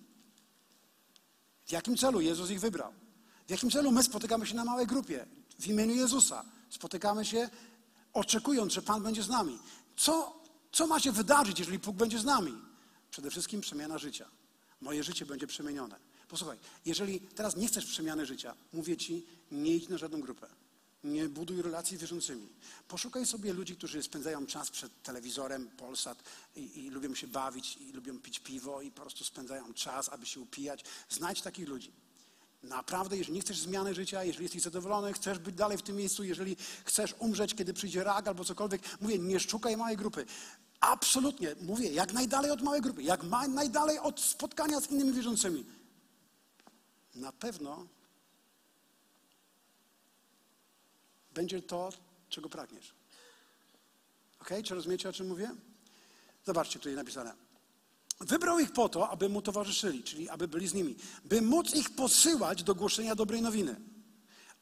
W jakim celu Jezus ich wybrał? W jakim celu my spotykamy się na małej grupie? W imieniu Jezusa. Spotykamy się oczekując, że Pan będzie z nami. Co, co ma się wydarzyć, jeżeli Bóg będzie z nami? Przede wszystkim przemiana życia. Moje życie będzie przemienione. Posłuchaj, jeżeli teraz nie chcesz przemiany życia, mówię ci, nie idź na żadną grupę. Nie buduj relacji z wierzącymi. Poszukaj sobie ludzi, którzy spędzają czas przed telewizorem, Polsat i, i lubią się bawić, i lubią pić piwo i po prostu spędzają czas, aby się upijać. Znajdź takich ludzi. Naprawdę, jeżeli nie chcesz zmiany życia, jeżeli jesteś zadowolony, chcesz być dalej w tym miejscu, jeżeli chcesz umrzeć, kiedy przyjdzie rak albo cokolwiek, mówię, nie szukaj małej grupy. Absolutnie, mówię, jak najdalej od małej grupy, jak najdalej od spotkania z innymi wierzącymi. Na pewno będzie to, czego pragniesz. Ok? Czy rozumiecie, o czym mówię? Zobaczcie, tutaj napisane. Wybrał ich po to, aby mu towarzyszyli, czyli aby byli z nimi, by móc ich posyłać do głoszenia dobrej nowiny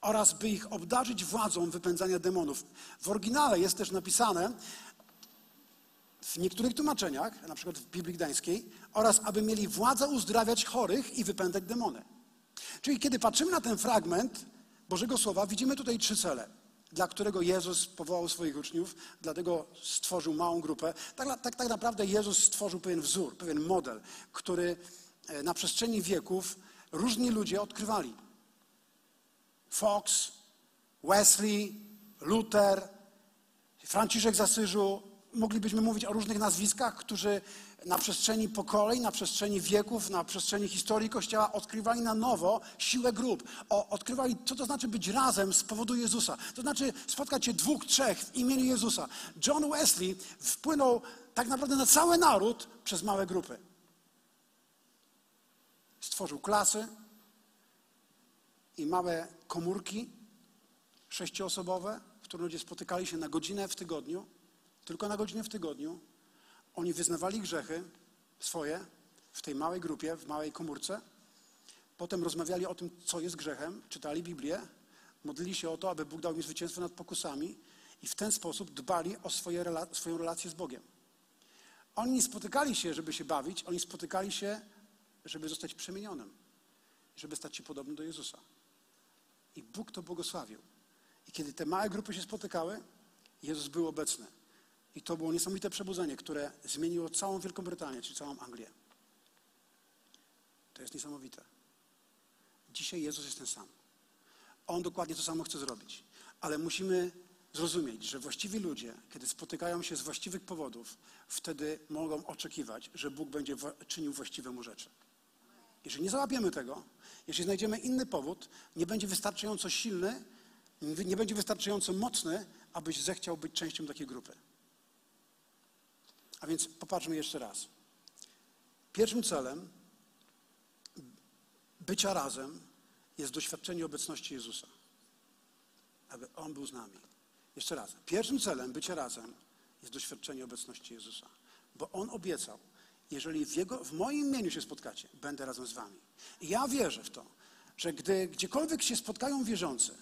oraz by ich obdarzyć władzą wypędzania demonów. W oryginale jest też napisane w niektórych tłumaczeniach, na przykład w Biblii Gdańskiej, oraz aby mieli władzę uzdrawiać chorych i wypędzać demony. Czyli kiedy patrzymy na ten fragment Bożego Słowa, widzimy tutaj trzy cele dla którego Jezus powołał swoich uczniów, dlatego stworzył małą grupę. Tak, tak, tak naprawdę Jezus stworzył pewien wzór, pewien model, który e, na przestrzeni wieków różni ludzie odkrywali. Fox, Wesley, Luther, Franciszek z Asyżu. Moglibyśmy mówić o różnych nazwiskach, którzy na przestrzeni pokoleń, na przestrzeni wieków, na przestrzeni historii Kościoła odkrywali na nowo siłę grup. O, odkrywali, co to znaczy być razem z powodu Jezusa. To znaczy spotkać się dwóch, trzech w imieniu Jezusa. John Wesley wpłynął tak naprawdę na cały naród przez małe grupy. Stworzył klasy i małe komórki sześcioosobowe, w których ludzie spotykali się na godzinę w tygodniu, tylko na godzinę w tygodniu oni wyznawali grzechy swoje w tej małej grupie, w małej komórce. Potem rozmawiali o tym, co jest grzechem, czytali Biblię, modlili się o to, aby Bóg dał im zwycięstwo nad pokusami i w ten sposób dbali o swoje, swoją relację z Bogiem. Oni nie spotykali się, żeby się bawić, oni spotykali się, żeby zostać przemienionym, żeby stać się podobnym do Jezusa. I Bóg to błogosławił. I kiedy te małe grupy się spotykały, Jezus był obecny. I to było niesamowite przebudzenie, które zmieniło całą Wielką Brytanię, czy całą Anglię. To jest niesamowite. Dzisiaj Jezus jest ten sam. On dokładnie to samo chce zrobić. Ale musimy zrozumieć, że właściwi ludzie, kiedy spotykają się z właściwych powodów, wtedy mogą oczekiwać, że Bóg będzie czynił właściwe mu rzeczy. Jeżeli nie załapiemy tego, jeśli znajdziemy inny powód, nie będzie wystarczająco silny, nie będzie wystarczająco mocny, abyś zechciał być częścią takiej grupy. A więc popatrzmy jeszcze raz. Pierwszym celem bycia razem jest doświadczenie obecności Jezusa. Aby On był z nami. Jeszcze raz. Pierwszym celem bycia razem jest doświadczenie obecności Jezusa. Bo On obiecał, jeżeli w, jego, w moim imieniu się spotkacie, będę razem z wami. I ja wierzę w to, że gdy gdziekolwiek się spotkają wierzący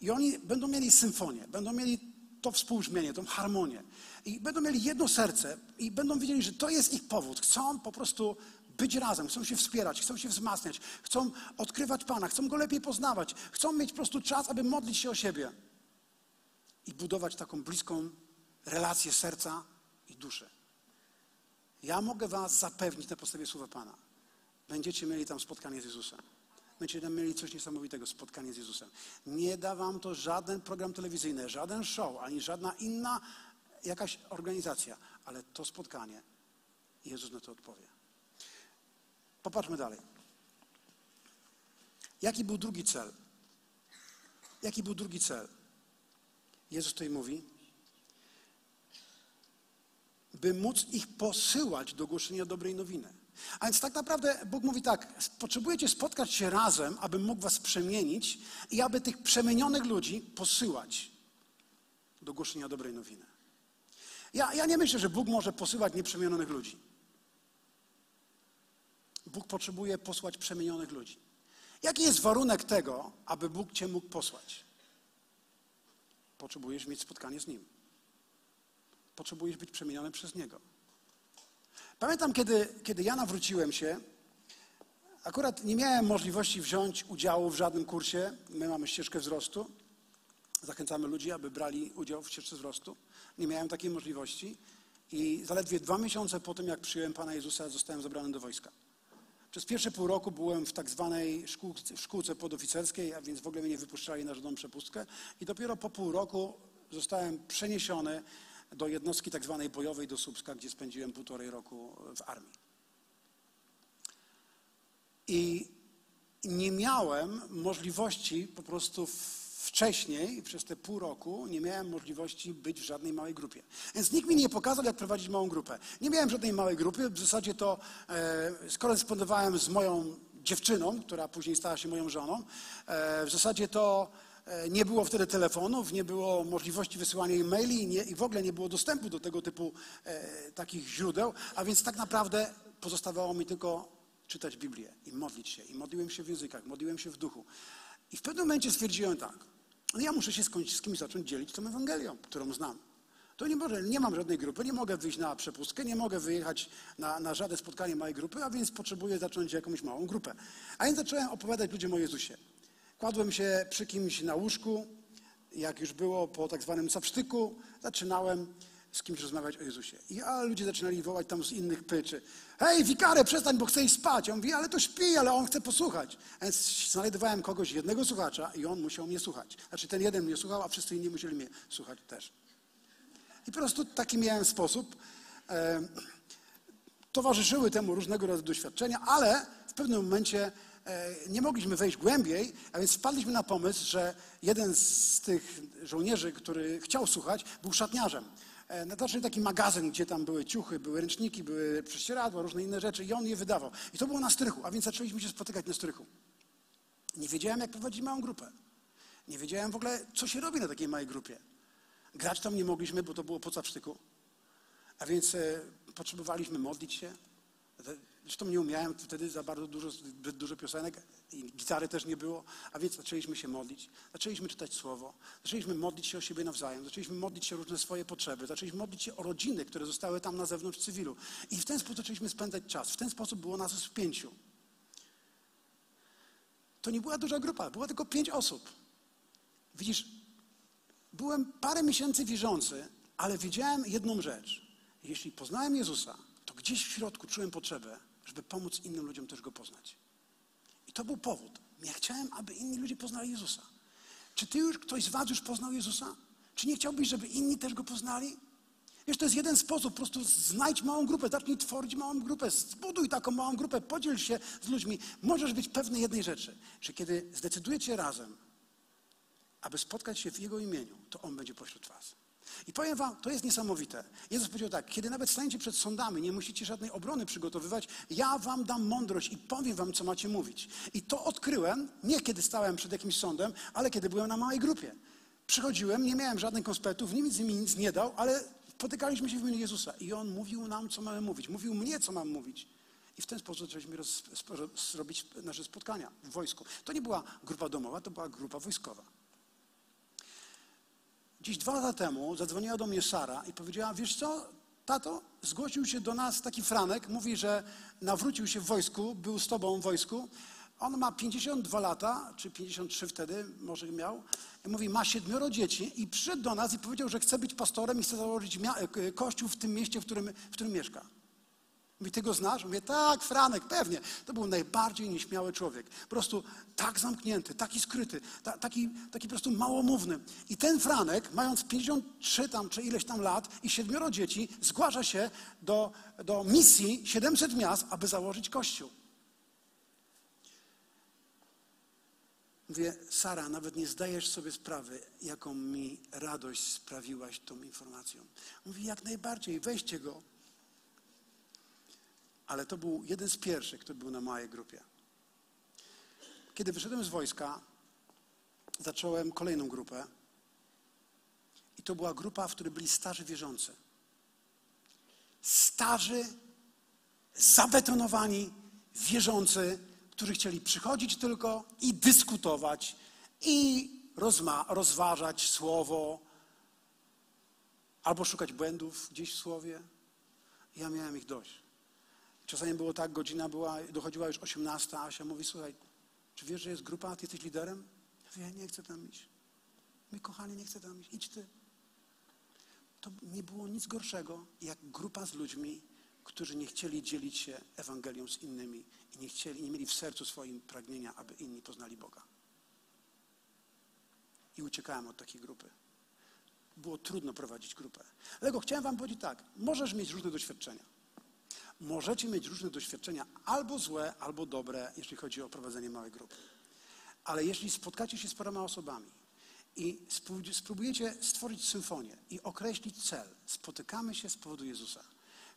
i oni będą mieli symfonię, będą mieli to współbrzmienie, tą harmonię. I będą mieli jedno serce i będą wiedzieli, że to jest ich powód. Chcą po prostu być razem, chcą się wspierać, chcą się wzmacniać, chcą odkrywać Pana, chcą Go lepiej poznawać, chcą mieć po prostu czas, aby modlić się o siebie i budować taką bliską relację serca i duszy. Ja mogę Was zapewnić na podstawie słowa Pana. Będziecie mieli tam spotkanie z Jezusem będziecie mieli coś niesamowitego, spotkanie z Jezusem. Nie da wam to żaden program telewizyjny, żaden show, ani żadna inna jakaś organizacja, ale to spotkanie Jezus na to odpowie. Popatrzmy dalej. Jaki był drugi cel? Jaki był drugi cel? Jezus tutaj mówi, by móc ich posyłać do głoszenia dobrej nowiny. A więc tak naprawdę Bóg mówi tak, potrzebujecie spotkać się razem, aby mógł was przemienić i aby tych przemienionych ludzi posyłać do głoszenia dobrej nowiny. Ja, ja nie myślę, że Bóg może posyłać nieprzemienionych ludzi. Bóg potrzebuje posłać przemienionych ludzi. Jaki jest warunek tego, aby Bóg cię mógł posłać? Potrzebujesz mieć spotkanie z Nim. Potrzebujesz być przemieniony przez Niego. Pamiętam, kiedy, kiedy ja nawróciłem się, akurat nie miałem możliwości wziąć udziału w żadnym kursie. My mamy ścieżkę wzrostu. Zachęcamy ludzi, aby brali udział w ścieżce wzrostu. Nie miałem takiej możliwości i zaledwie dwa miesiące po tym, jak przyjąłem Pana Jezusa, zostałem zabrany do wojska. Przez pierwsze pół roku byłem w tak zwanej szkółce, szkółce podoficerskiej, a więc w ogóle mnie nie wypuszczali na żadną przepustkę. I dopiero po pół roku zostałem przeniesiony do jednostki tak zwanej bojowej do Słupska, gdzie spędziłem półtorej roku w armii. I nie miałem możliwości po prostu wcześniej, przez te pół roku, nie miałem możliwości być w żadnej małej grupie. Więc nikt mi nie pokazał, jak prowadzić małą grupę. Nie miałem żadnej małej grupy. W zasadzie to e, skorespondowałem z moją dziewczyną, która później stała się moją żoną. E, w zasadzie to nie było wtedy telefonów, nie było możliwości wysyłania e-maili nie, i w ogóle nie było dostępu do tego typu e, takich źródeł, a więc tak naprawdę pozostawało mi tylko czytać Biblię i modlić się. I modliłem się w językach, modliłem się w duchu. I w pewnym momencie stwierdziłem tak, no ja muszę się kimś, z kimś zacząć dzielić tą Ewangelią, którą znam. To nie, może, nie mam żadnej grupy, nie mogę wyjść na przepustkę, nie mogę wyjechać na, na żadne spotkanie małej grupy, a więc potrzebuję zacząć jakąś małą grupę. A więc zacząłem opowiadać ludziom o Jezusie. Kładłem się przy kimś na łóżku, jak już było po tak zwanym zapsztyku, zaczynałem z kimś rozmawiać o Jezusie. I a ludzie zaczynali wołać tam z innych pyczy. Hej, wikarę, przestań, bo chcę iść spać. On mówi, ale to śpi, ale on chce posłuchać. Więc znajdowałem kogoś, jednego słuchacza i on musiał mnie słuchać. Znaczy ten jeden mnie słuchał, a wszyscy inni musieli mnie słuchać też. I po prostu taki miałem sposób. E, towarzyszyły temu różnego rodzaju doświadczenia, ale w pewnym momencie nie mogliśmy wejść głębiej, a więc wpadliśmy na pomysł, że jeden z tych żołnierzy, który chciał słuchać, był szatniarzem. E, znaczy taki magazyn, gdzie tam były ciuchy, były ręczniki, były prześcieradła, różne inne rzeczy i on je wydawał. I to było na strychu, a więc zaczęliśmy się spotykać na strychu. Nie wiedziałem, jak prowadzić małą grupę. Nie wiedziałem w ogóle, co się robi na takiej małej grupie. Grać tam nie mogliśmy, bo to było po capsztyku. A więc e, potrzebowaliśmy modlić się. Zresztą nie umiałem wtedy za bardzo dużo, zbyt dużo piosenek i gitary też nie było, a więc zaczęliśmy się modlić, zaczęliśmy czytać Słowo, zaczęliśmy modlić się o siebie nawzajem, zaczęliśmy modlić się o różne swoje potrzeby, zaczęliśmy modlić się o rodziny, które zostały tam na zewnątrz cywilu. I w ten sposób zaczęliśmy spędzać czas. W ten sposób było nas w pięciu. To nie była duża grupa, było tylko pięć osób. Widzisz, byłem parę miesięcy wierzący, ale wiedziałem jedną rzecz. Jeśli poznałem Jezusa, to gdzieś w środku czułem potrzebę, żeby pomóc innym ludziom też Go poznać. I to był powód. Ja chciałem, aby inni ludzie poznali Jezusa. Czy ty już, ktoś z was już poznał Jezusa? Czy nie chciałbyś, żeby inni też Go poznali? Wiesz, to jest jeden sposób, po prostu znajdź małą grupę, zacznij tworzyć małą grupę, zbuduj taką małą grupę, podziel się z ludźmi. Możesz być pewny jednej rzeczy, że kiedy zdecydujecie razem, aby spotkać się w Jego imieniu, to On będzie pośród was. I powiem wam, to jest niesamowite. Jezus powiedział tak, kiedy nawet staniecie przed sądami, nie musicie żadnej obrony przygotowywać, ja wam dam mądrość i powiem wam, co macie mówić. I to odkryłem, nie kiedy stałem przed jakimś sądem, ale kiedy byłem na małej grupie. Przychodziłem, nie miałem żadnych konspektów, nikt mi nic nie dał, ale spotykaliśmy się w imieniu Jezusa i On mówił nam, co mamy mówić. Mówił mnie, co mam mówić. I w ten sposób zaczęliśmy roz, zrobić nasze spotkania w wojsku. To nie była grupa domowa, to była grupa wojskowa. Dziś dwa lata temu zadzwoniła do mnie Sara i powiedziała, wiesz co, tato, zgłosił się do nas taki Franek, mówi, że nawrócił się w wojsku, był z tobą w wojsku. On ma 52 lata, czy 53 wtedy, może miał. I mówi, ma siedmioro dzieci i przyszedł do nas i powiedział, że chce być pastorem i chce założyć kościół w tym mieście, w którym, w którym mieszka. Mówi, ty go znasz? Mówię, tak, Franek, pewnie. To był najbardziej nieśmiały człowiek. Po prostu tak zamknięty, taki skryty, ta, taki, taki po prostu małomówny. I ten Franek, mając 53 tam, czy ileś tam lat i siedmioro dzieci, zgłasza się do, do misji 700 miast, aby założyć kościół. Mówię, Sara, nawet nie zdajesz sobie sprawy, jaką mi radość sprawiłaś tą informacją. Mówi, jak najbardziej, weźcie go. Ale to był jeden z pierwszych, który był na mojej grupie. Kiedy wyszedłem z wojska, zacząłem kolejną grupę. I to była grupa, w której byli starzy wierzący. Starzy, zabetonowani, wierzący, którzy chcieli przychodzić tylko i dyskutować, i rozważać słowo, albo szukać błędów gdzieś w słowie. Ja miałem ich dość. Czasami było tak, godzina była, dochodziła już 18, a Asia mówi, słuchaj, czy wiesz, że jest grupa, ty jesteś liderem? Ja mówię, ja nie chcę tam iść. My kochani, nie chcę tam iść, idź ty. To nie było nic gorszego, jak grupa z ludźmi, którzy nie chcieli dzielić się Ewangelią z innymi i nie, chcieli, nie mieli w sercu swoim pragnienia, aby inni poznali Boga. I uciekałem od takiej grupy. Było trudno prowadzić grupę. Dlatego chciałem wam powiedzieć tak, możesz mieć różne doświadczenia. Możecie mieć różne doświadczenia, albo złe, albo dobre, jeśli chodzi o prowadzenie małej grupy. Ale jeśli spotkacie się z paroma osobami i spróbujecie stworzyć symfonię i określić cel, spotykamy się z powodu Jezusa.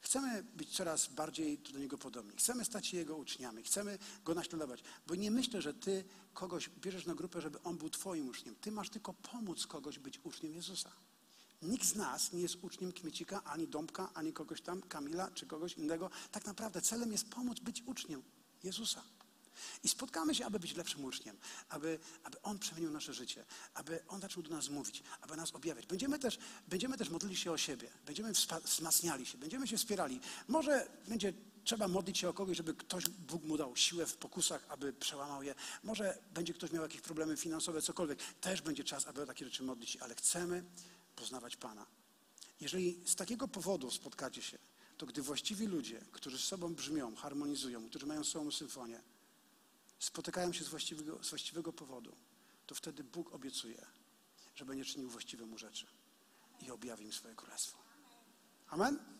Chcemy być coraz bardziej do Niego podobni. Chcemy stać się Jego uczniami. Chcemy Go naśladować. Bo nie myślę, że Ty kogoś bierzesz na grupę, żeby On był Twoim uczniem. Ty masz tylko pomóc kogoś być uczniem Jezusa. Nikt z nas nie jest uczniem Kmiecika, ani Dąbka, ani kogoś tam, Kamila, czy kogoś innego. Tak naprawdę celem jest pomóc być uczniem Jezusa. I spotkamy się, aby być lepszym uczniem, aby, aby On przemienił nasze życie, aby On zaczął do nas mówić, aby nas objawiać. Będziemy też, będziemy też modlili się o siebie, będziemy wzmacniali się, będziemy się wspierali. Może będzie trzeba modlić się o kogoś, żeby ktoś, Bóg mu dał siłę w pokusach, aby przełamał je. Może będzie ktoś miał jakieś problemy finansowe, cokolwiek. Też będzie czas, aby o takie rzeczy modlić ale chcemy poznawać Pana. Jeżeli z takiego powodu spotkacie się, to gdy właściwi ludzie, którzy z sobą brzmią, harmonizują, którzy mają sobą symfonię, spotykają się z właściwego, z właściwego powodu, to wtedy Bóg obiecuje, że będzie czynił właściwe mu rzeczy i objawi im swoje królestwo. Amen?